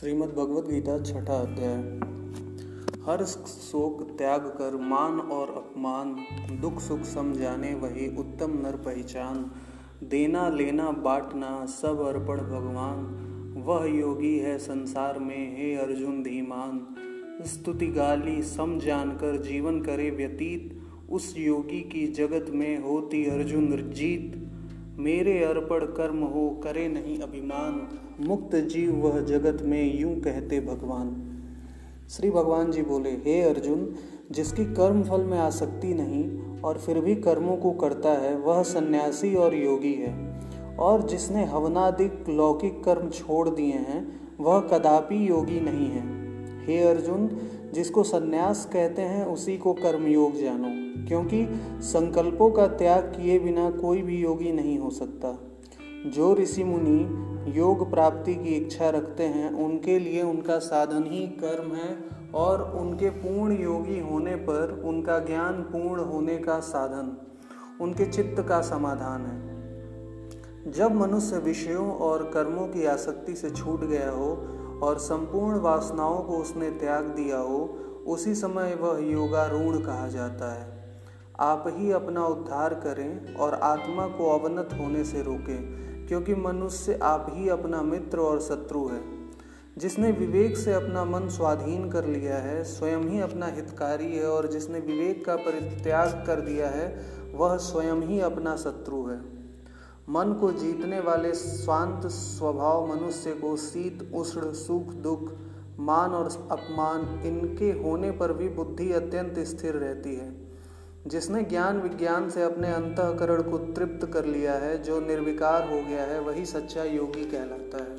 श्रीमद् भगवद गीता छठा अध्याय। हर शोक त्याग कर, मान और अपमान, दुख सुख समझाने वही उत्तम नर पहचान। देना लेना बांटना, सब अर्पण भगवान। वह योगी है संसार में, हे अर्जुन धीमान। स्तुति गाली, सम जानकर जीवन करे व्यतीत। उस योगी की जगत में होती अर्जुन जीत। मेरे अर्पण कर्म हो, करे नहीं अभिमान। मुक्त जीव वह जगत में यूँ कहते भगवान। श्री भगवान जी बोले, हे अर्जुन, जिसकी कर्म फल में आसक्ति नहीं और फिर भी कर्मों को करता है, वह सन्यासी और योगी है। और जिसने हवनादिक लौकिक कर्म छोड़ दिए हैं, वह कदापि योगी नहीं है। हे अर्जुन जिसको सन्यास कहते हैं, उसी को कर्मयोग जानो, क्योंकि संकल्पों का त्याग किए बिना कोई भी योगी नहीं हो सकता। जो ऋषि मुनि योग प्राप्ति की इच्छा रखते हैं, उनके लिए उनका साधन ही कर्म है और उनके पूर्ण योगी होने पर उनका ज्ञान पूर्ण होने का साधन, उनके चित्त का समाधान है। जब मनुष्य विषयों और कर्मों की आसक्ति से छूट गया हो और संपूर्ण वासनाओं को उसने त्याग दिया हो, उसी समय वह योगारूढ़ कहा जाता है। आप ही अपना उद्धार करें और आत्मा को अवनत होने से रोकें, क्योंकि मनुष्य आप ही अपना मित्र और शत्रु है। जिसने विवेक से अपना मन स्वाधीन कर लिया है, स्वयं ही अपना हितकारी है, और जिसने विवेक का परित्याग कर दिया है, वह स्वयं ही अपना शत्रु है। मन को जीतने वाले स्वांत स्वभाव मनुष्य को शीत, उष्ण, सुख, दुख, मान और अपमान इनके होने पर भी बुद्धि अत्यंत स्थिर रहती है। जिसने ज्ञान विज्ञान से अपने अंतकरण को तृप्त कर लिया है, जो निर्विकार हो गया है, वही सच्चा योगी कहलाता है।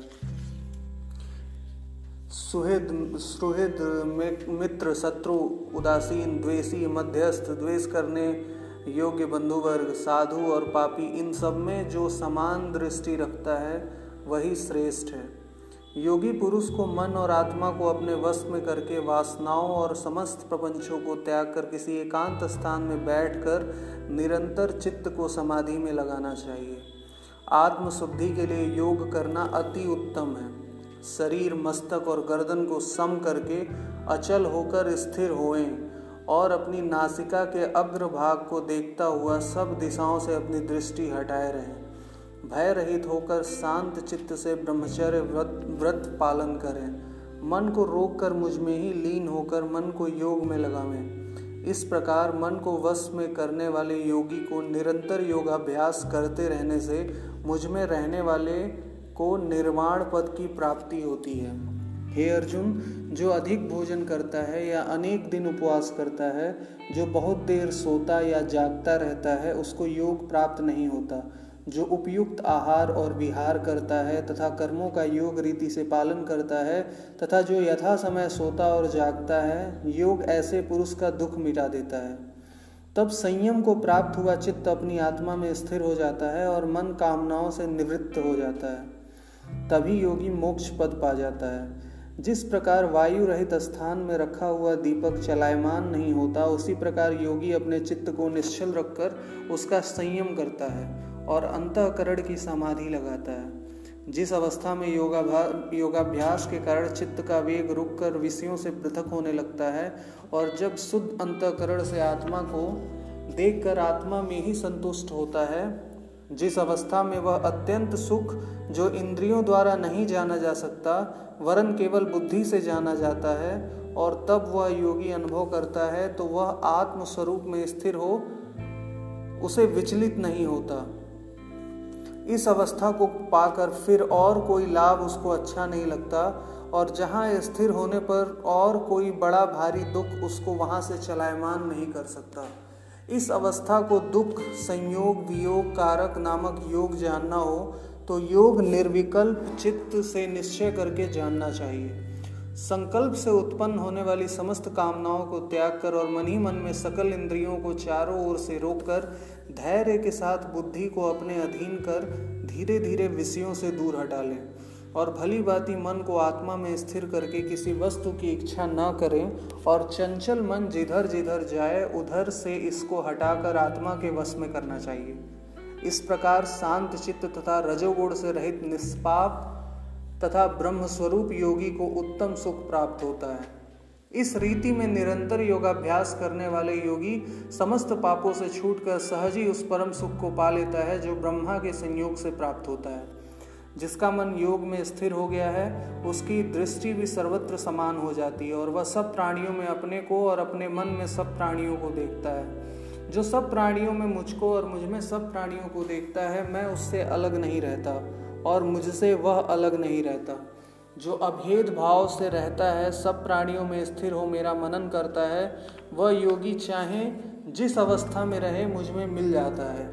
सुहृद सुहृद मित्र, शत्रु, उदासीन, द्वेषी, मध्यस्थ, द्वेष करने योग्य बंधुवर्ग, साधु और पापी, इन सब में जो समान दृष्टि रखता है, वही श्रेष्ठ है। योगी पुरुष को मन और आत्मा को अपने वश में करके वासनाओं और समस्त प्रपंचों को त्याग कर किसी एकांत स्थान में बैठकर निरंतर चित्त को समाधि में लगाना चाहिए। आत्मशुद्धि के लिए योग करना अति उत्तम है। शरीर, मस्तक और गर्दन को सम करके अचल होकर स्थिर होएँ। और अपनी नासिका के अग्र भाग को देखता हुआ सब दिशाओं से अपनी दृष्टि हटाए रहें। भय रहित होकर शांत चित्त से ब्रह्मचर्य व्रत व्रत पालन करें। मन को रोक कर मुझमें ही लीन होकर मन को योग में लगावें। इस प्रकार मन को वश में करने वाले योगी को निरंतर योगाभ्यास करते रहने से मुझमें रहने वाले को निर्वाण पद की प्राप्ति होती है। हे अर्जुन, जो अधिक भोजन करता है या अनेक दिन उपवास करता है, जो बहुत देर सोता या जागता रहता है, उसको योग प्राप्त नहीं होता। जो उपयुक्त आहार और विहार करता है तथा कर्मों का योग रीति से पालन करता है तथा जो यथा समय सोता और जागता है, योग ऐसे पुरुष का दुख मिटा देता है। तब संयम को प्राप्त हुआ चित्त अपनी आत्मा में स्थिर हो जाता है और मन कामनाओं से निवृत्त हो जाता है। तभी योगी मोक्ष पद पा जाता है। जिस प्रकार वायु रहित स्थान में रखा हुआ दीपक चलायमान नहीं होता, उसी प्रकार योगी अपने चित्त को निश्चल रखकर उसका संयम करता है और अंतकरण की समाधि लगाता है। जिस अवस्था में योगा योगाभ्यास के कारण चित्त का वेग रुककर विषयों से पृथक होने लगता है और जब शुद्ध अंतकरण से आत्मा को देखकर आत्मा में ही संतुष्ट होता है, जिस अवस्था में वह अत्यंत सुख जो इंद्रियों द्वारा नहीं जाना जा सकता, वरन केवल बुद्धि से जाना जाता है, और तब वह योगी अनुभव करता है तो वह आत्म स्वरूप में स्थिर हो, उसे विचलित नहीं होता। इस अवस्था को पाकर फिर और कोई लाभ उसको अच्छा नहीं लगता, और जहाँ स्थिर होने पर और कोई बड़ा भारी दुख उसको वहाँ से चलायमान नहीं कर सकता। इस अवस्था को दुख, संयोग, वियोग, कारक नामक योग जानना हो तो योग निर्विकल्प चित्त से निश्चय करके जानना चाहिए। संकल्प से उत्पन्न होने वाली समस्त कामनाओं को त्याग कर और मन ही मन में सकल इंद्रियों को चारों ओर से रोककर, धैर्य के साथ बुद्धि को अपने अधीन कर धीरे धीरे विषयों से दूर हटा लें। और भली बाती मन को आत्मा में स्थिर करके किसी वस्तु की इच्छा न करें और चंचल मन जिधर जिधर जाए, उधर से इसको हटाकर आत्मा के वश में करना चाहिए। इस प्रकार शांत चित्त तथा रजोगुण से रहित निष्पाप तथा ब्रह्म स्वरूप योगी को उत्तम सुख प्राप्त होता है। इस रीति में निरंतर योगाभ्यास करने वाले योगी समस्त पापों से छूटकर सहज ही उस परम सुख को पा लेता है जो ब्रह्मा के संयोग से प्राप्त होता है। जिसका मन योग में स्थिर हो गया है, उसकी दृष्टि भी सर्वत्र समान हो जाती है और वह सब प्राणियों में अपने को और अपने मन में सब प्राणियों को देखता है। जो सब प्राणियों में मुझको और मुझमें सब प्राणियों को देखता है, मैं उससे अलग नहीं रहता और मुझसे वह अलग नहीं रहता। जो अभेद भाव से रहता है, सब प्राणियों में स्थिर हो मेरा मनन करता है, वह योगी चाहे जिस अवस्था में रहे मुझमें मिल जाता है।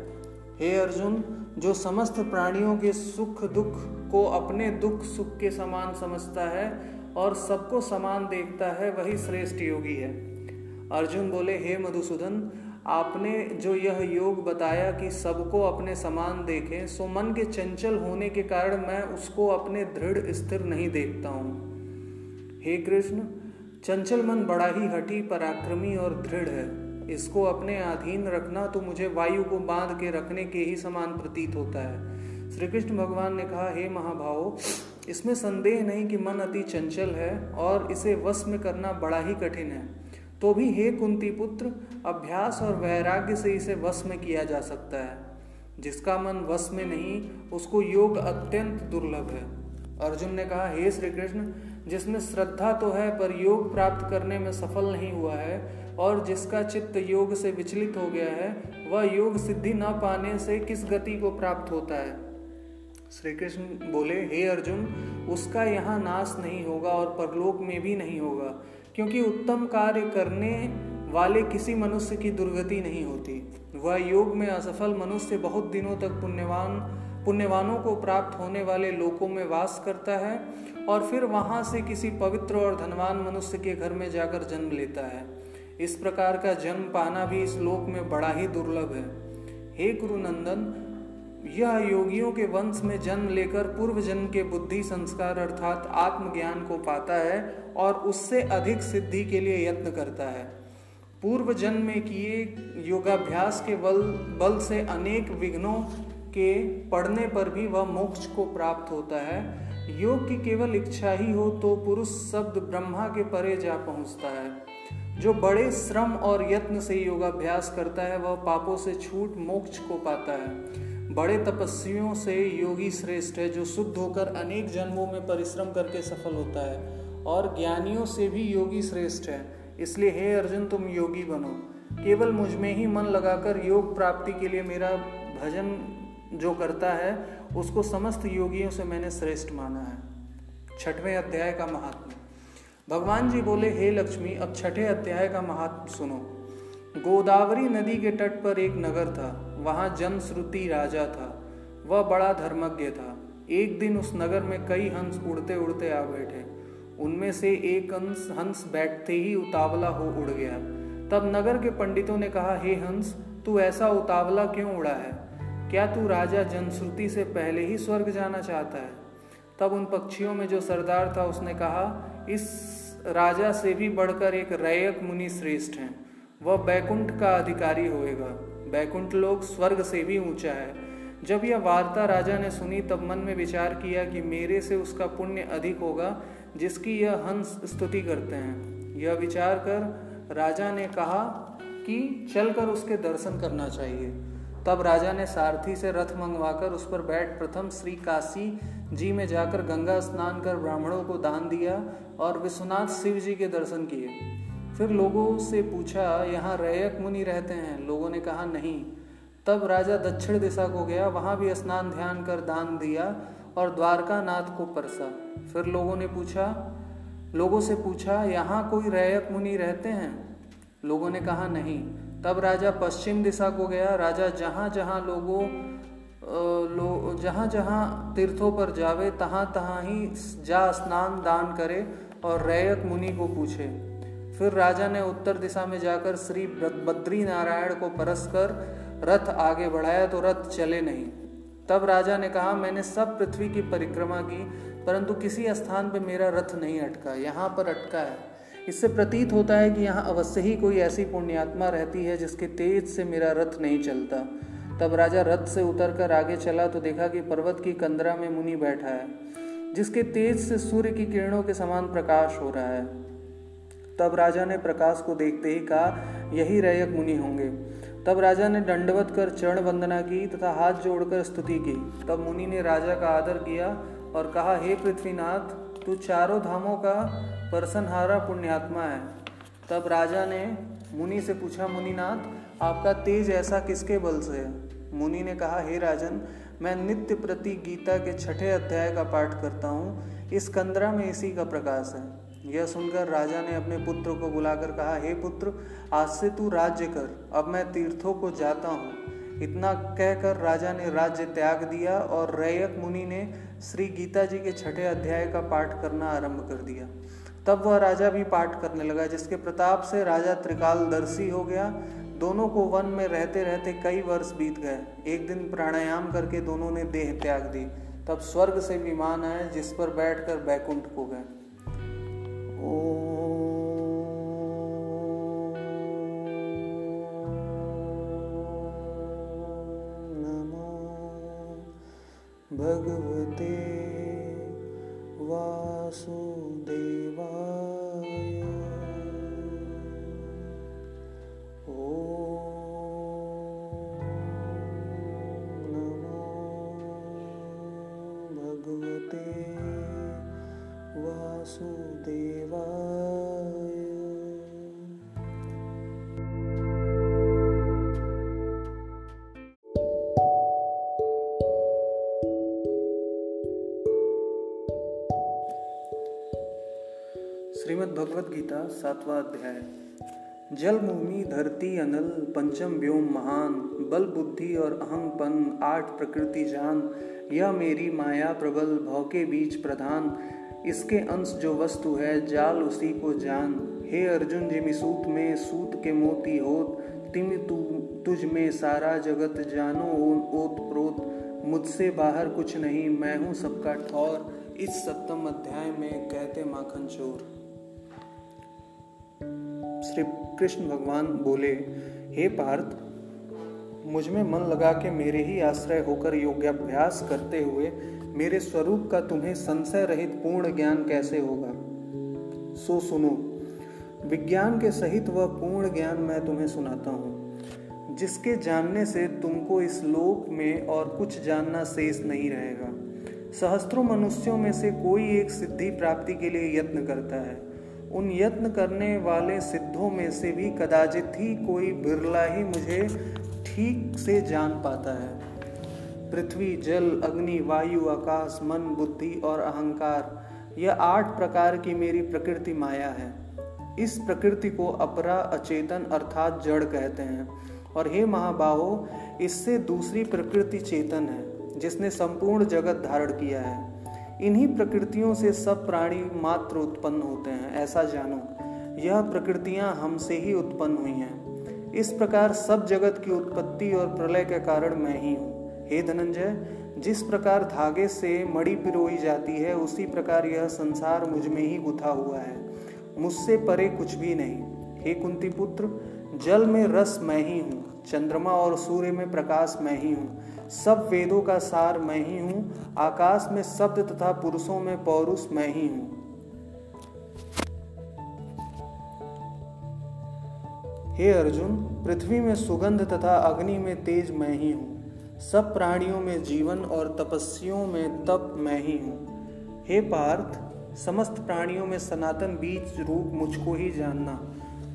हे अर्जुन, जो समस्त प्राणियों के सुख दुख को अपने दुख सुख के समान समझता है और सबको समान देखता है, वही श्रेष्ठ योगी है। अर्जुन बोले, हे मधुसूदन आपने जो यह योग बताया कि सबको अपने समान देखें, सो मन के चंचल होने के कारण मैं उसको अपने दृढ़, स्थिर नहीं देखता हूँ। हे कृष्ण, चंचल मन बड़ा ही हठी, पराक्रमी और दृढ़ है। इसको अपने अधीन रखना तो मुझे वायु को बाँध के रखने के ही समान प्रतीत होता है। श्री कृष्ण भगवान ने कहा, हे महाभाव, इसमें संदेह नहीं कि मन अति चंचल है और इसे वश में करना बड़ा ही कठिन है। तो भी हे कुंती पुत्र, अभ्यास और वैराग्य से इसे वश में किया जा सकता है। जिसका मन वश में नहीं, उसको योग अत्यंत दुर्लभ है। अर्जुन ने कहा, हे श्री कृष्ण जिसमें श्रद्धा तो है, पर योग प्राप्त करने में सफल नहीं हुआ है, और जिसका चित्त योग से विचलित हो गया है, वह योग सिद्धि न पाने से किस गति को प्राप्त होता है? श्री कृष्ण बोले, हे अर्जुन, उसका यहाँ नाश नहीं होगा और परलोक में भी नहीं होगा। क्योंकि उत्तम कार्य करने वाले किसी मनुष्य की दुर्गति नहीं होती। वह योग में असफल मनुष्य बहुत दिनों तक पुण्यवान, पुण्यवानों को प्राप्त होने वाले लोकों में वास करता है और फिर वहाँ से किसी पवित्र और धनवान मनुष्य के घर में जाकर जन्म लेता है। इस प्रकार का जन्म पाना भी इस लोक में बड़ा ही दुर्लभ है। हे गुरुनंदन यह योगियों के वंश में जन्म लेकर पूर्व जन्म के बुद्धि संस्कार अर्थात आत्मज्ञान को पाता है और उससे अधिक सिद्धि के लिए यत्न करता है। पूर्व जन्म में किए योगाभ्यास के बल बल से अनेक विघ्नों के पढ़ने पर भी वह मोक्ष को प्राप्त होता है। योग की केवल इच्छा ही हो तो पुरुष शब्द ब्रह्मा के परे जा पहुँचता है। जो बड़े श्रम और यत्न से योगाभ्यास करता है, वह पापों से छूट मोक्ष को पाता है। बड़े तपस्वियों से योगी श्रेष्ठ है, जो शुद्ध होकर अनेक जन्मों में परिश्रम करके सफल होता है और ज्ञानियों से भी योगी श्रेष्ठ है। इसलिए, हे अर्जुन, तुम योगी बनो। केवल मुझमें ही मन लगाकर योग प्राप्ति के लिए मेरा भजन जो करता है, उसको समस्त योगियों से मैंने श्रेष्ठ माना है। छठवें अध्याय का महात्मा भगवान जी बोले, हे लक्ष्मी, अब छठे अध्याय का महात्मा सुनो। गोदावरी नदी के तट पर एक नगर था, वहाँ जनश्रुति राजा था। वह बड़ा धर्मज्ञ था। एक दिन उस नगर में कई हंस उड़ते उड़ते आ बैठे। उनमें से एक हंस हंस बैठते ही उतावला हो उड़ गया। तब नगर के पंडितों ने कहा, हे हंस, तू ऐसा उतावला क्यों उड़ा है? क्या तू राजा जनश्रुति से पहले ही स्वर्ग जाना चाहता है? तब उन पक्षियों में जो सरदार था, उसने कहा, इस राजा से भी बढ़कर एक रैयक मुनि श्रेष्ठ हैं। वह बैकुंठ का अधिकारी होएगा। बैकुंठ लोग स्वर्ग से भी ऊँचा है। जब यह वार्ता राजा ने सुनी, तब मन में विचार किया कि मेरे से उसका पुण्य अधिक होगा, जिसकी यह हंस स्तुति करते हैं। यह विचार कर राजा ने कहा कि चलकर उसके दर्शन करना चाहिए। तब राजा ने सारथी से रथ मंगवाकर उस पर बैठ प्रथम श्री काशी जी में जाकर गंगा स्नान कर ब्राह्मणों को दान दिया और विश्वनाथ शिव जी के दर्शन किए। फिर लोगों से पूछा, यहाँ रैयक मुनि रहते हैं? लोगों ने कहा, नहीं। तब राजा दक्षिण दिशा को गया, वहाँ भी स्नान ध्यान कर दान दिया और द्वारका नाथ को परसा। फिर लोगों ने पूछा, लोगों से पूछा, यहाँ कोई रैयक मुनि रहते हैं? लोगों ने कहा, नहीं। तब राजा पश्चिम दिशा को गया। राजा जहाँ जहाँ लोगों लो, जहाँ जहाँ तीर्थों पर जावे, तहाँ तहाँ ही जा स्नान दान करे और रैयक मुनि को पूछे। फिर राजा ने उत्तर दिशा में जाकर श्री बद्री नारायण को परस कर रथ आगे बढ़ाया तो रथ चले नहीं। तब राजा ने कहा, मैंने सब पृथ्वी की परिक्रमा की, परंतु किसी स्थान पर मेरा रथ नहीं अटका, यहाँ पर अटका है। इससे प्रतीत होता है कि यहाँ अवश्य ही कोई ऐसी पुण्यात्मा रहती है जिसके तेज से मेरा रथ नहीं चलता। तब राजा रथ से उतर कर आगे चला तो देखा कि पर्वत की कंदरा में मुनि बैठा है, जिसके तेज से सूर्य की किरणों के समान प्रकाश हो रहा है। तब राजा ने प्रकाश को देखते ही कहा, यही रैयक मुनि होंगे। तब राजा ने दंडवत कर चरण वंदना की तथा हाथ जोड़कर स्तुति की। तब मुनि ने राजा का आदर किया और कहा, हे पृथ्वीनाथ, तू चारों धामों का परसनहारा पुण्यात्मा है। तब राजा ने मुनि से पूछा, मुनिनाथ, आपका तेज ऐसा किसके बल से है? मुनि ने कहा, हे राजन, मैं नित्य प्रति गीता के छठे अध्याय का पाठ करता हूँ। इस कंदरा में इसी का प्रकाश है। यह सुनकर राजा ने अपने पुत्र को बुलाकर कहा, हे पुत्र, आज से तू राज्य कर, अब मैं तीर्थों को जाता हूँ। इतना कहकर राजा ने राज्य त्याग दिया और रैयक मुनि ने श्री गीता जी के छठे अध्याय का पाठ करना आरंभ कर दिया। तब वह राजा भी पाठ करने लगा, जिसके प्रताप से राजा त्रिकालदर्शी हो गया। दोनों को वन में रहते रहते कई वर्ष बीत गए। एक दिन प्राणायाम करके दोनों ने देह त्याग दी तब स्वर्ग से विमान आए, जिस पर बैठकर बैकुंठ को गए। ओ भगवते वासुदेवा ॐ नमो भगवते वासु भगवद गीता सातवां अध्याय। जल भूमि धरती, अनल, पंचम व्योम, महान बल बुद्धि और अहंपन, आठ प्रकृति जान, यह मेरी माया प्रबल भव के बीच प्रधान, इसके अंश जो वस्तु है, जाल उसी को जान। हे अर्जुन जिमि सूत में, सूत के मोती होत, तिम तु, तुझ में सारा जगत जानो ओत प्रोत। मुझसे बाहर कुछ नहीं, मैं हूँ सबका ठौर, इस सप्तम अध्याय में कहते माखन चोर श्री कृष्ण भगवान बोले, हे पार्थ, मुझमें मन लगा के मेरे ही आश्रय होकर योग्याभ्यास करते हुए मेरे स्वरूप का तुम्हें संशय रहित पूर्ण ज्ञान कैसे होगा? सो सुनो, विज्ञान के सहित वह पूर्ण ज्ञान मैं तुम्हें सुनाता हूँ। जिसके जानने से तुमको इस लोक में और कुछ जानना शेष नहीं रहेगा। सहस्त्रों मनुष्यों में से कोई एक सिद्धि प्राप्ति के लिए यत्न करता है। उन यत्न करने वाले सिद्धों में से भी कदाचित ही कोई बिरला ही मुझे ठीक से जान पाता है। पृथ्वी, जल, अग्नि, वायु, आकाश, मन, बुद्धि और अहंकार, यह आठ प्रकार की मेरी प्रकृति माया है। इस प्रकृति को अपरा अचेतन अर्थात जड़ कहते हैं। और हे महाबाहो, इससे दूसरी प्रकृति चेतन है, जिसने संपूर्ण जगत धारण किया है। इन्हीं प्रकृतियों से सब प्राणी मात्र उत्पन्न होते हैं, ऐसा जानो। यह प्रकृतियाँ हमसे ही उत्पन्न हुई हैं। इस प्रकार सब जगत की उत्पत्ति और प्रलय के कारण मैं ही हूँ। हे धनंजय, जिस प्रकार धागे से मड़ी पिरोई जाती है, उसी प्रकार यह संसार मुझमें ही गुथा हुआ है। मुझसे परे कुछ भी नहीं। हे कुंती पुत्र जल में रस मैं ही हूँ, चंद्रमा और सूर्य में प्रकाश मैं ही हूँ। सब वेदों का सार मैं ही हूँ, आकाश में शब्द तथा पुरुषों में पौरुष मैं ही हूँ। हे अर्जुन, पृथ्वी में सुगंध तथा अग्नि में तेज मैं ही हूँ। सब प्राणियों में जीवन और तपस्वियों में तप मैं ही हूँ। हे पार्थ, समस्त प्राणियों में सनातन बीज रूप मुझको ही जानना।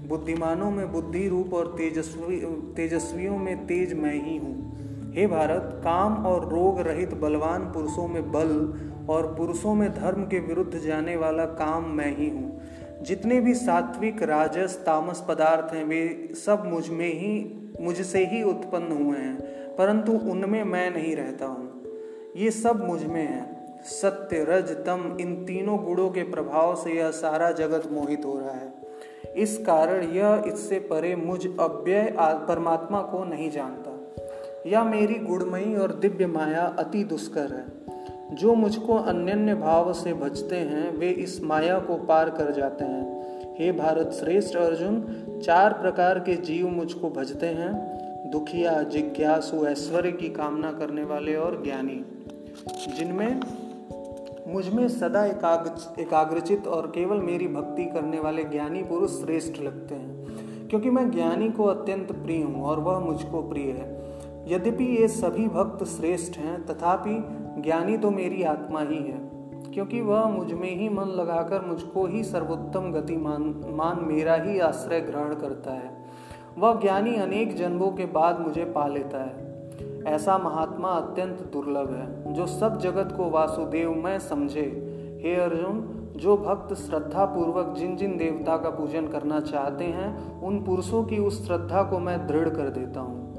बुद्धिमानों में बुद्धि रूप और तेजस्वी, तेजस्वियों में तेज मैं ही हूँ। हे भारत, काम और रोग रहित बलवान पुरुषों में बल और पुरुषों में धर्म के विरुद्ध जाने वाला काम मैं ही हूँ। जितने भी सात्विक, राजस, तामस पदार्थ हैं, वे सब मुझमें ही, मुझसे ही उत्पन्न हुए हैं, परंतु उनमें मैं नहीं रहता हूँ। ये सब मुझमें है। सत्य, रज, तम, इन तीनों गुणों के प्रभाव से यह सारा जगत मोहित हो रहा है। इस कारण यह इससे परे मुझ अव्यय परमात्मा को नहीं जानता। या मेरी गुणमयी और दिव्य माया अति दुष्कर है। जो मुझको अन्य भाव से भजते हैं, वे इस माया को पार कर जाते हैं। हे भारत श्रेष्ठ अर्जुन, चार प्रकार के जीव मुझको भजते हैं। दुखिया, जिज्ञासु, ऐश्वर्य की कामना करने वाले और ज्ञानी। जिनमें मुझमें सदा एकाग्र, एकाग्रचित और केवल मेरी भक्ति करने वाले ज्ञानी पुरुष श्रेष्ठ लगते हैं। क्योंकि मैं ज्ञानी को अत्यंत प्रिय हूँ और वह मुझको प्रिय है। यद्यपि ये सभी भक्त श्रेष्ठ हैं, तथापि ज्ञानी तो मेरी आत्मा ही है, क्योंकि वह मुझमें ही मन लगाकर मुझको ही सर्वोत्तम गति मान मान मेरा ही आश्रय ग्रहण करता है। वह ज्ञानी अनेक जन्मों के बाद मुझे पा लेता है। ऐसा महात्मा अत्यंत दुर्लभ है, जो सब जगत को वासुदेव में समझे। हे अर्जुन, जो भक्त श्रद्धा पूर्वक जिन जिन देवता का पूजन करना चाहते हैं, उन पुरुषों की उस श्रद्धा को मैं दृढ़ कर देता हूँ।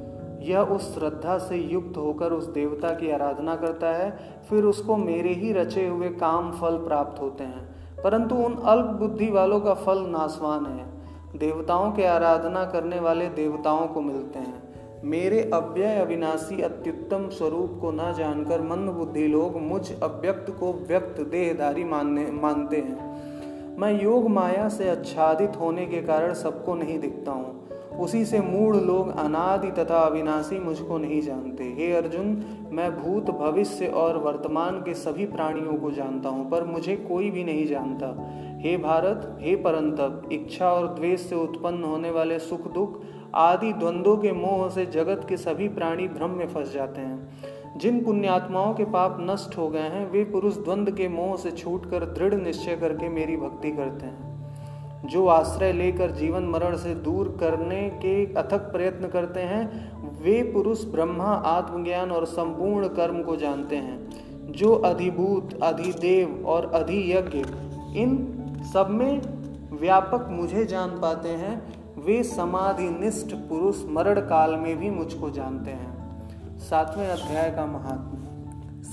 यह उस श्रद्धा से युक्त होकर उस देवता की आराधना करता है, फिर उसको मेरे ही रचे हुए काम फल प्राप्त होते हैं। परंतु उन अल्प बुद्धि वालों का फल नासवान है। देवताओं के आराधना करने वाले देवताओं को मिलते हैं। मेरे अव्यय अविनाशी अत्युत्तम स्वरूप को न जानकर मंद बुद्धि लोग मुझ अव्यक्त को व्यक्त देहधारी मानने, मानते हैं। मैं योग माया से आच्छादित होने के कारण सबको नहीं दिखता हूँ। उसी से मूढ़ लोग अनादि तथा अविनाशी मुझको नहीं जानते। हे अर्जुन, मैं भूत भविष्य और वर्तमान के सभी प्राणियों को जानता हूँ, पर मुझे कोई भी नहीं जानता। हे भारत, हे परंतप, इच्छा और द्वेष से उत्पन्न होने वाले सुख दुख, आदि द्वंद्वों के मोह से जगत के सभी प्राणी भ्रम में फंस जाते हैं। जिन पुण्यात्माओं के पाप नष्ट हो गए हैं, वे पुरुष द्वंद्व के मोह से छूटकर दृढ़ निश्चय करके मेरी भक्ति करते हैं। जो आश्रय लेकर जीवन मरण से दूर करने के अथक प्रयत्न करते हैं, वे पुरुष ब्रह्मा, आत्मज्ञान और संपूर्ण कर्म को जानते हैं। जो अधिभूत, अधिदेव और अधियज्ञ, इन सब में व्यापक मुझे जान पाते हैं, वे समाधि निष्ठ पुरुष मरण काल में भी मुझको जानते हैं। सातवें अध्याय का महात्मा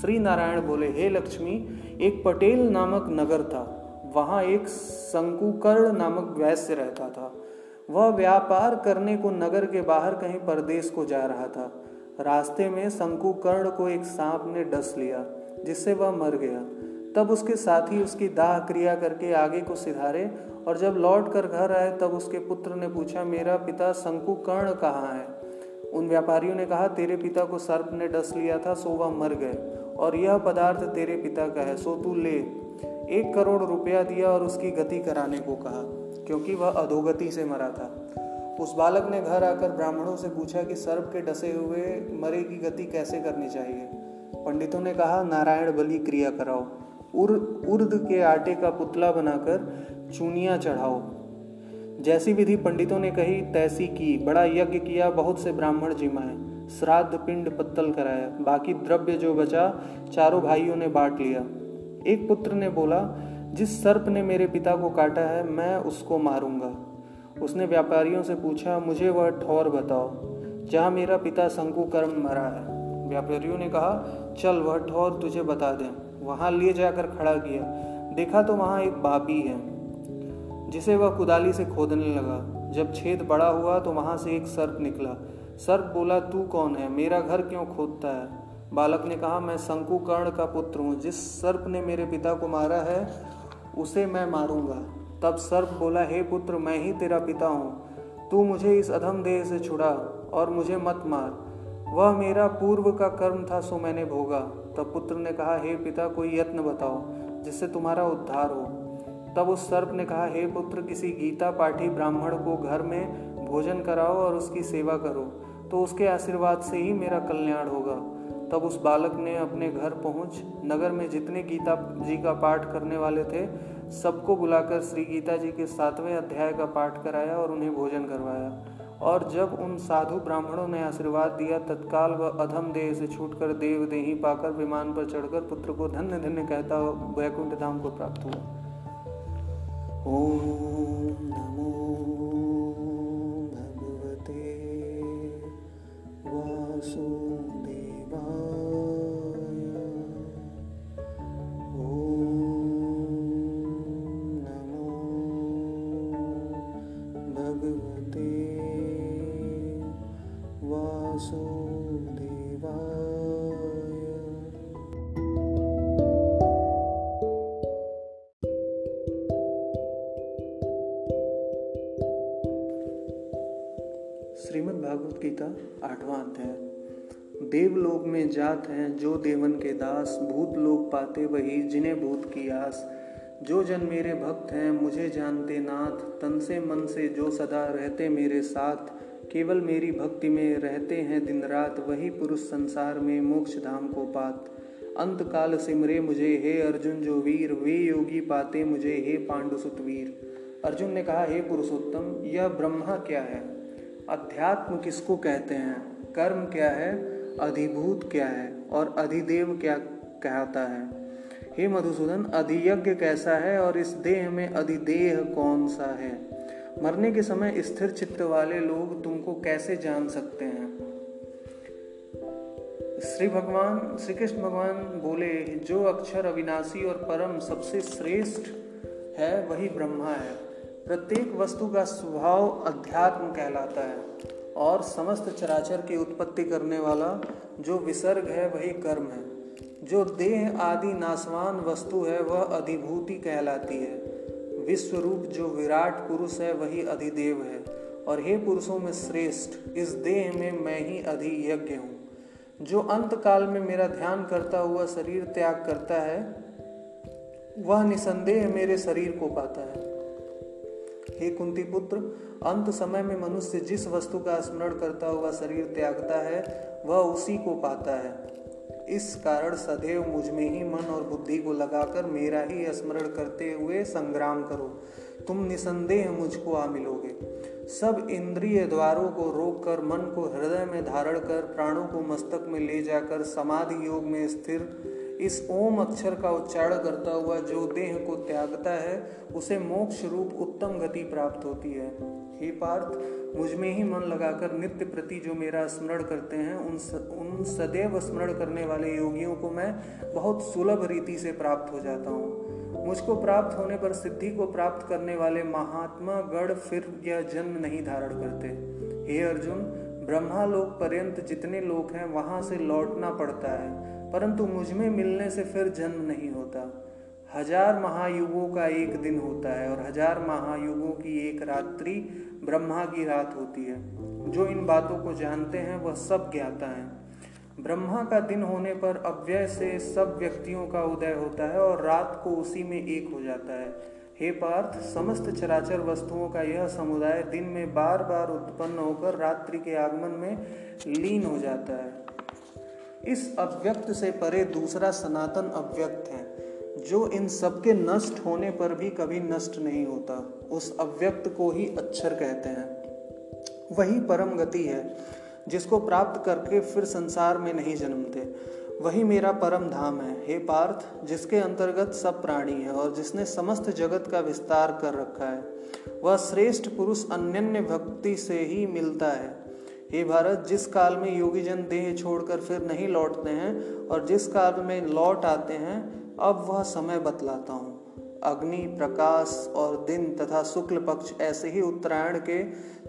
श्री नारायण बोले, हे लक्ष्मी, एक पटेल नामक नगर था। वहाँ एक संकुकर्ण नामक वैश्य रहता था। वह व्यापार करने को नगर के बाहर कहीं परदेश को जा रहा था। रास्ते में संकुकर्ण को एक सांप ने डस लिया, जिससे वह मर गया। तब उसके साथी उसकी दाह क्रिया करके आगे को सिधारे और जब लौट कर घर आए, तब उसके पुत्र ने पूछा, मेरा पिता शंकु कर्ण कहाँ है? उन व्यापारियों ने कहा, तेरे पिता को सर्प ने डस लिया था, सो वह मर गए और यह पदार्थ तेरे पिता का है, सो तू ले। एक करोड़ रुपया दिया और उसकी गति कराने को कहा, क्योंकि वह अधोगति से मरा था। उस बालक ने घर आकर ब्राह्मणों से पूछा कि सर्प के डसे हुए मरे की गति कैसे करनी चाहिए? पंडितों ने कहा, नारायण बलि क्रिया कराओ। उर, उर्द के आटे का पुतला बनाकर चूनिया चढ़ाओ। जैसी विधि पंडितों ने कही, तैसी की। बड़ा यज्ञ किया, बहुत से ब्राह्मण जिमाए। श्राद्ध पिंड पत्तल कराया। बाकी द्रव्य जो बचा, चारों भाइयों ने बांट लिया। एक पुत्र ने बोला, जिस सर्प ने मेरे पिता को काटा है, मैं उसको मारूँगा। उसने व्यापारियों से पूछा, मुझे वह ठौर बताओ, जहाँ मेरा पिता शंकुकर्म मरा है? व्यापारियों ने कहा, चल, वह ठौर तुझे बता दें। वहाँ लिए जाकर खड़ा किया। देखा तो वहाँ एक बापी है, जिसे वह कुदाली से खोदने लगा। जब छेद बड़ा हुआ तो वहाँ से एक सर्प निकला। सर्प बोला, तू कौन है? मेरा घर क्यों खोदता है? बालक ने कहा, मैं शंकुकर्ण का पुत्र हूँ। जिस सर्प ने मेरे पिता को मारा है, उसे मैं मारूँगा। तब सर्प बोला, हे पुत्र, मैं ही तेरा पिता हूँ। तू मुझे इस अधम देह से छुड़ा और मुझे मत मार। वह मेरा पूर्व का कर्म था, सो मैंने भोगा। तब पुत्र ने कहा, हे पिता, कोई यत्न बताओ, जिससे तुम्हारा उद्धार हो। तब उस सर्प ने कहा, हे पुत्र, किसी गीता पाठी ब्राह्मण को घर में भोजन कराओ और उसकी सेवा करो तो उसके आशीर्वाद से ही मेरा कल्याण होगा। तब उस बालक ने अपने घर पहुँच नगर में जितने गीता जी का पाठ करने वाले थे, सबको बुलाकर श्री गीता जी के सातवें अध्याय का पाठ कराया और उन्हें भोजन करवाया। और जब उन साधु ब्राह्मणों ने आशीर्वाद दिया, तत्काल वह अधम देह से छूटकर देव देही पाकर विमान पर चढ़कर पुत्र को धन्य धन्य कहता वैकुंठ धाम को प्राप्त हुआ। ओम नमो भगवते वासुदेवाय आठवां अध्याय देवलोक में जात हैं, जो देवन के दास। भूत लोग पाते वही, जिन्हें भूत की आस। जो जन मेरे भक्त हैं, मुझे जानते नाथ। तन से मन से जो सदा रहते मेरे साथ। केवल मेरी भक्ति में रहते हैं दिन रात। वही पुरुष संसार में मोक्ष धाम को पात। अंत काल सिमरे मुझे, हे अर्जुन जो वीर। वे योगी पाते मुझे, हे पांडुसुत वीर। अर्जुन ने कहा, हे पुरुषोत्तम, यह ब्रह्मा क्या है? अध्यात्म किसको कहते हैं? कर्म क्या है? अधिभूत क्या है? और अधिदेव क्या कहता है? हे मधुसूदन, अधियज्ञ कैसा है और इस देह में अधिदेह कौन सा है? मरने के समय स्थिर चित्त वाले लोग तुमको कैसे जान सकते हैं? श्री भगवान, श्री कृष्ण भगवान बोले, जो अक्षर अविनाशी और परम सबसे श्रेष्ठ है, वही ब्रह्मा है। प्रत्येक वस्तु का स्वभाव अध्यात्म कहलाता है और समस्त चराचर की उत्पत्ति करने वाला जो विसर्ग है, वही कर्म है। जो देह आदि नासवान वस्तु है, वह अधिभूति कहलाती है। विश्व रूप जो विराट पुरुष है, वही अधिदेव है। और हे पुरुषों में श्रेष्ठ, इस देह में मैं ही अधियज्ञ हूँ। जो अंत काल में मेरा ध्यान करता हुआ शरीर त्याग करता है, वह निसंदेह मेरे शरीर को पाता है। हे कुंती पुत्र, अंत समय में मनुष्य जिस वस्तु का स्मरण करता हुआ शरीर त्यागता है, वह उसी को पाता है। इस कारण सदैव मुझमें ही मन और बुद्धि को लगाकर मेरा ही स्मरण करते हुए संग्राम करो। तुम निसंदेह मुझको आ मिलोगे। सब इंद्रिय द्वारों को रोक कर मन को हृदय में धारण कर, प्राणों को मस्तक में ले जाकर, समाधि योग में स्थिर इस ओम अक्षर का उच्चारण करता हुआ जो देह को त्यागता है उसे मोक्ष रूप उत्तम गति प्राप्त होती है। हे पार्थ मुझमें ही मन लगाकर नित्य प्रति जो मेरा स्मरण करते हैं उन स, उन सदैव स्मरण करने वाले योगियों को मैं बहुत सुलभ रीति से प्राप्त हो जाता हूँ। मुझको प्राप्त होने पर सिद्धि को प्राप्त करने वाले महात्मा गढ़ फिर यह जन्म नहीं धारण करते? हे अर्जुन ब्रह्मा लोक पर्यंत जितने लोग हैं वहाँ से लौटना पड़ता है। परंतु मुझमें मिलने से फिर जन्म नहीं होता। हज़ार महायुगों का एक दिन होता है और हज़ार महायुगों की एक रात्रि ब्रह्मा की रात होती है। जो इन बातों को जानते हैं, वह सब ज्ञाता है। ब्रह्मा का दिन होने पर अव्यय से सब व्यक्तियों का उदय होता है और रात को उसी में एक हो जाता है। हे पार्थ, समस्त चराचर वस्तुओं का यह समुदाय दिन में बार बार उत्पन्न होकर रात्रि के आगमन में लीन हो जाता है। इस अव्यक्त से परे दूसरा सनातन अव्यक्त है, जो इन सबके नष्ट होने पर भी कभी नष्ट नहीं होता, उस अव्यक्त को ही अक्षर कहते हैं। वही परम गति है, जिसको प्राप्त करके फिर संसार में नहीं जन्मते। वही मेरा परम धाम है, हे पार्थ, जिसके अंतर्गत सब प्राणी है और जिसने समस्त जगत का विस्तार कर रखा है। वह श्रेष्ठ पुरुष अन्य भक्ति से ही मिलता है। हे भारत, जिस काल में योगी जन देह छोड़कर फिर नहीं लौटते हैं और जिस काल में लौट आते हैं, अब वह समय बतलाता हूँ। अग्नि, प्रकाश और दिन तथा शुक्ल पक्ष ऐसे ही उत्तरायण के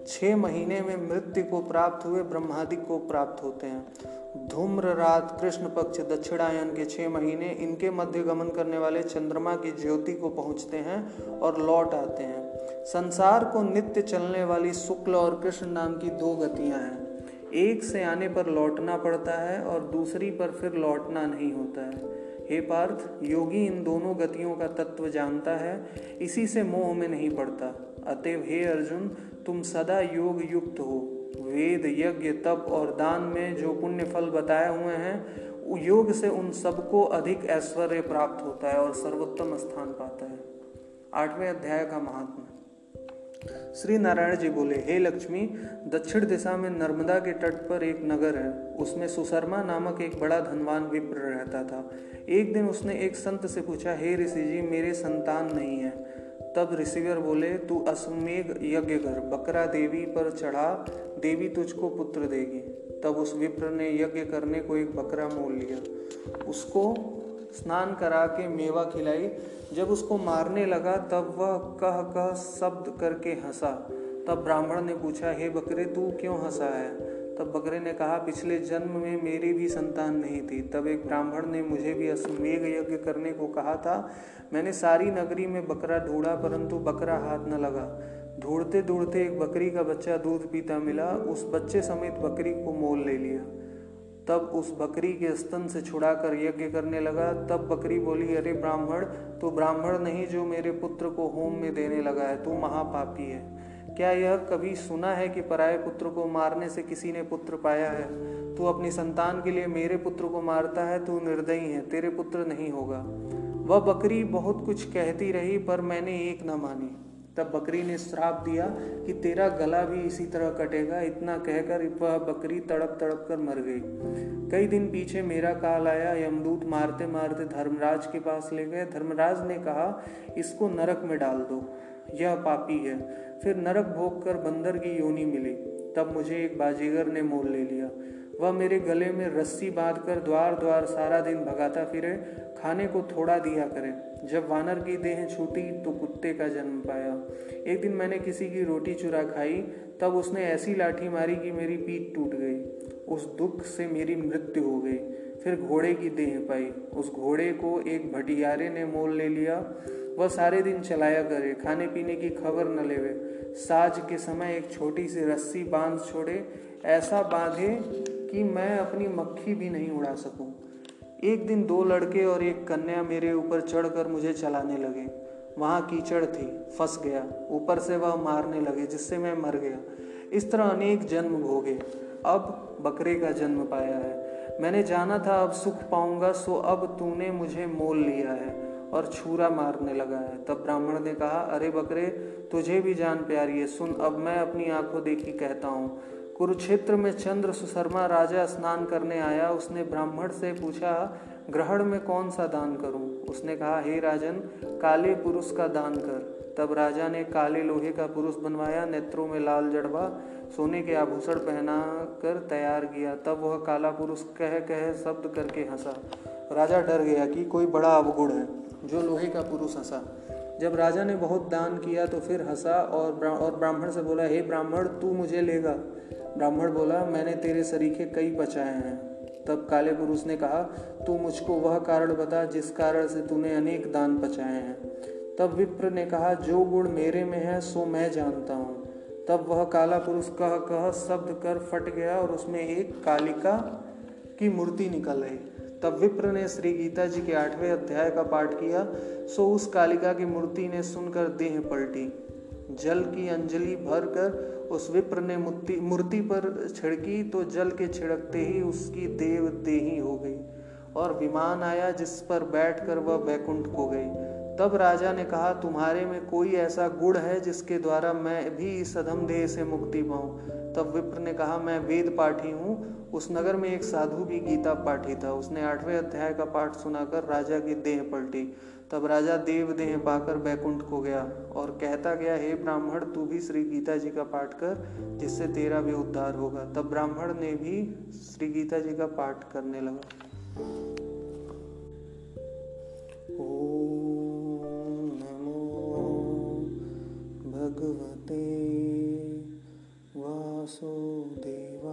छह महीने में मृत्यु को प्राप्त हुए ब्रह्मादि को प्राप्त होते हैं। धूम्र रात कृष्ण पक्ष दक्षिणायन के छह महीने इनके मध्य गमन करने वाले चंद्रमा की ज्योति को पहुँचते हैं और लौट आते हैं। संसार को नित्य चलने वाली शुक्ल और कृष्ण नाम की दो गतियाँ हैं। एक से आने पर लौटना पड़ता है और दूसरी पर फिर लौटना नहीं होता है। हे पार्थ, योगी इन दोनों गतियों का तत्व जानता है, इसी से मोह में नहीं पड़ता। अतएव हे अर्जुन, तुम सदा योग युक्त हो। वेद, यज्ञ, तप और दान में जो पुण्य फल बताए हुए हैं योग से उन सबको अधिक ऐश्वर्य प्राप्त होता है और सर्वोत्तम स्थान पाता है। आठवें अध्याय का महात्मा श्री नारायण जी बोले, हे लक्ष्मी, दक्षिण दिशा में नर्मदा के तट पर एक नगर है। उसमें सुशर्मा नामक एक बड़ा धनवान विप्र रहता था। एक दिन उसने एक संत से पूछा, हे ऋषि जी, मेरे संतान नहीं है। तब ऋषिवर बोले, तू अश्वमेघ यज्ञ कर, बकरा देवी पर चढ़ा, देवी तुझको पुत्र देगी। तब उस विप्र ने यज्ञ करने को एक बकरा मोल लिया। उसको स्नान करा के मेवा खिलाई। जब उसको मारने लगा, तब वह कह कह शब्द करके हंसा। तब ब्राह्मण ने पूछा, हे बकरे, तू क्यों हंसा है? तब बकरे ने कहा, पिछले जन्म में मेरी भी संतान नहीं थी। तब एक ब्राह्मण ने मुझे भी अश्वमेघ यज्ञ करने को कहा था। मैंने सारी नगरी में बकरा ढूंढा, परंतु बकरा हाथ न लगा। ढूंढते ढूंढते एक बकरी का बच्चा दूध पीता मिला। उस बच्चे समेत बकरी को मोल ले लिया। तब उस बकरी के स्तन से छुड़ाकर यज्ञ करने लगा। तब बकरी बोली, अरे ब्राह्मण, तू ब्राह्मण नहीं जो मेरे पुत्र को होम में देने लगा है, तू महापापी है। क्या यह कभी सुना है कि पराये पुत्र को मारने से किसी ने पुत्र पाया है? तू अपनी संतान के लिए मेरे पुत्र को मारता है, तू निर्दयी है, तेरे पुत्र नहीं होगा। वह बकरी बहुत कुछ कहती रही, पर मैंने एक न मानी। तब बकरी ने श्राप दिया कि तेरा गला भी इसी तरह कटेगा। इतना कहकर वह बकरी तड़प तड़प कर मर गई। कई दिन पीछे मेरा काल आया। यमदूत मारते मारते धर्मराज के पास ले गए। धर्मराज ने कहा, इसको नरक में डाल दो। यह पापी है। फिर नरक भोग कर बंदर की योनी मिली। तब मुझे एक बाजीगर ने मोल ले लिया। वह मेरे गले में रस्सी बांधकर द्वार द्वार सारा दिन भगाता फिरे, खाने को थोड़ा दिया करे। जब वानर की देह छूटी तो कुत्ते का जन्म पाया। एक दिन मैंने किसी की रोटी चुरा खाई, तब उसने ऐसी लाठी मारी कि मेरी पीठ टूट गई। उस दुख से मेरी मृत्यु हो गई। फिर घोड़े की देह पाई। उस घोड़े को एक भटियारे ने मोल ले लिया। वह सारे दिन चलाया करे, खाने पीने की खबर न लेवे। साज के समय एक छोटी सी रस्सी बाँध छोड़े। ऐसा बांधे कि मैं अपनी मक्खी भी नहीं उड़ा सकूँ। एक दिन दो लड़के और एक कन्या मेरे ऊपर चढ़कर मुझे चलाने लगे। वहाँ कीचड़ थी, फंस गया। ऊपर से वह मारने लगे, जिससे मैं मर गया। इस तरह अनेक जन्म भोगे। अब बकरे का जन्म पाया है। मैंने जाना था, अब सुख पाऊँगा, सो अब तूने मुझे मोल लिया है। और छुरा मारने लगा है। तब ब्राह्मण ने कहा, अरे बकरे, तुझे भी जान प्यारी है। सुन, अब मैं अपनी आँखों देखी कहता हूँ। कुरुक्षेत्र में चंद्र सुशर्मा राजा स्नान करने आया। उसने ब्राह्मण से पूछा, ग्रहण में कौन सा दान करूँ? उसने कहा, हे राजन, काले पुरुष का दान कर। तब राजा ने काले लोहे का पुरुष बनवाया, नेत्रों में लाल जड़वा, सोने के आभूषण पहना कर तैयार किया। तब वह काला पुरुष कह कह शब्द करके हंसा। राजा डर गया कि कोई बड़ा अवगुण है। जो लोहे का पुरुष हंसा। जब राजा ने बहुत दान किया तो फिर हंसा और और ब्राह्मण से बोला, हे ब्राह्मण, तू मुझे लेगा। ब्राह्मण बोला, मैंने तेरे सरीखे कई बचाए हैं। तब काले पुरुष ने कहा, तू मुझको वह कारण बता जिस कारण से तूने अनेक दान बचाए हैं। तब विप्र ने कहा, जो गुण मेरे में है, सो मैं जानता हूँ। तब वह काला पुरुष कह कह शब्द कर फट गया और उसमें एक कालिका की मूर्ति निकल आई। तब विप्र ने श्री गीता जी के आठवें अध्याय का पाठ किया। सो उस कालिका की मूर्ति ने सुनकर देह पलटी। जल की अंजलि भर कर उस विप्र ने मूर्ति पर छिड़की तो जल के छिड़कते ही उसकी देव देही हो गई और विमान आया जिस पर बैठकर वह बैकुंठ को गई। तब राजा ने कहा, तुम्हारे में कोई ऐसा गुण है जिसके द्वारा मैं भी इस अधम देह से मुक्ति पाऊँ? तब विप्र ने कहा, मैं वेद पाठी हूँ। उस नगर में एक साधु भी गीता पाठी था। उसने आठवें अध्याय का पाठ सुनाकर राजा की देह पलटी। तब राजा देव देह पाकर बैकुंठ को गया और कहता गया, हे ब्राह्मण, तू भी श्री गीता जी का पाठ कर, जिससे तेरा भी उद्धार होगा। तब ब्राह्मण ने भी श्री गीता जी का पाठ करने लगा। भगवते वासुदेवा।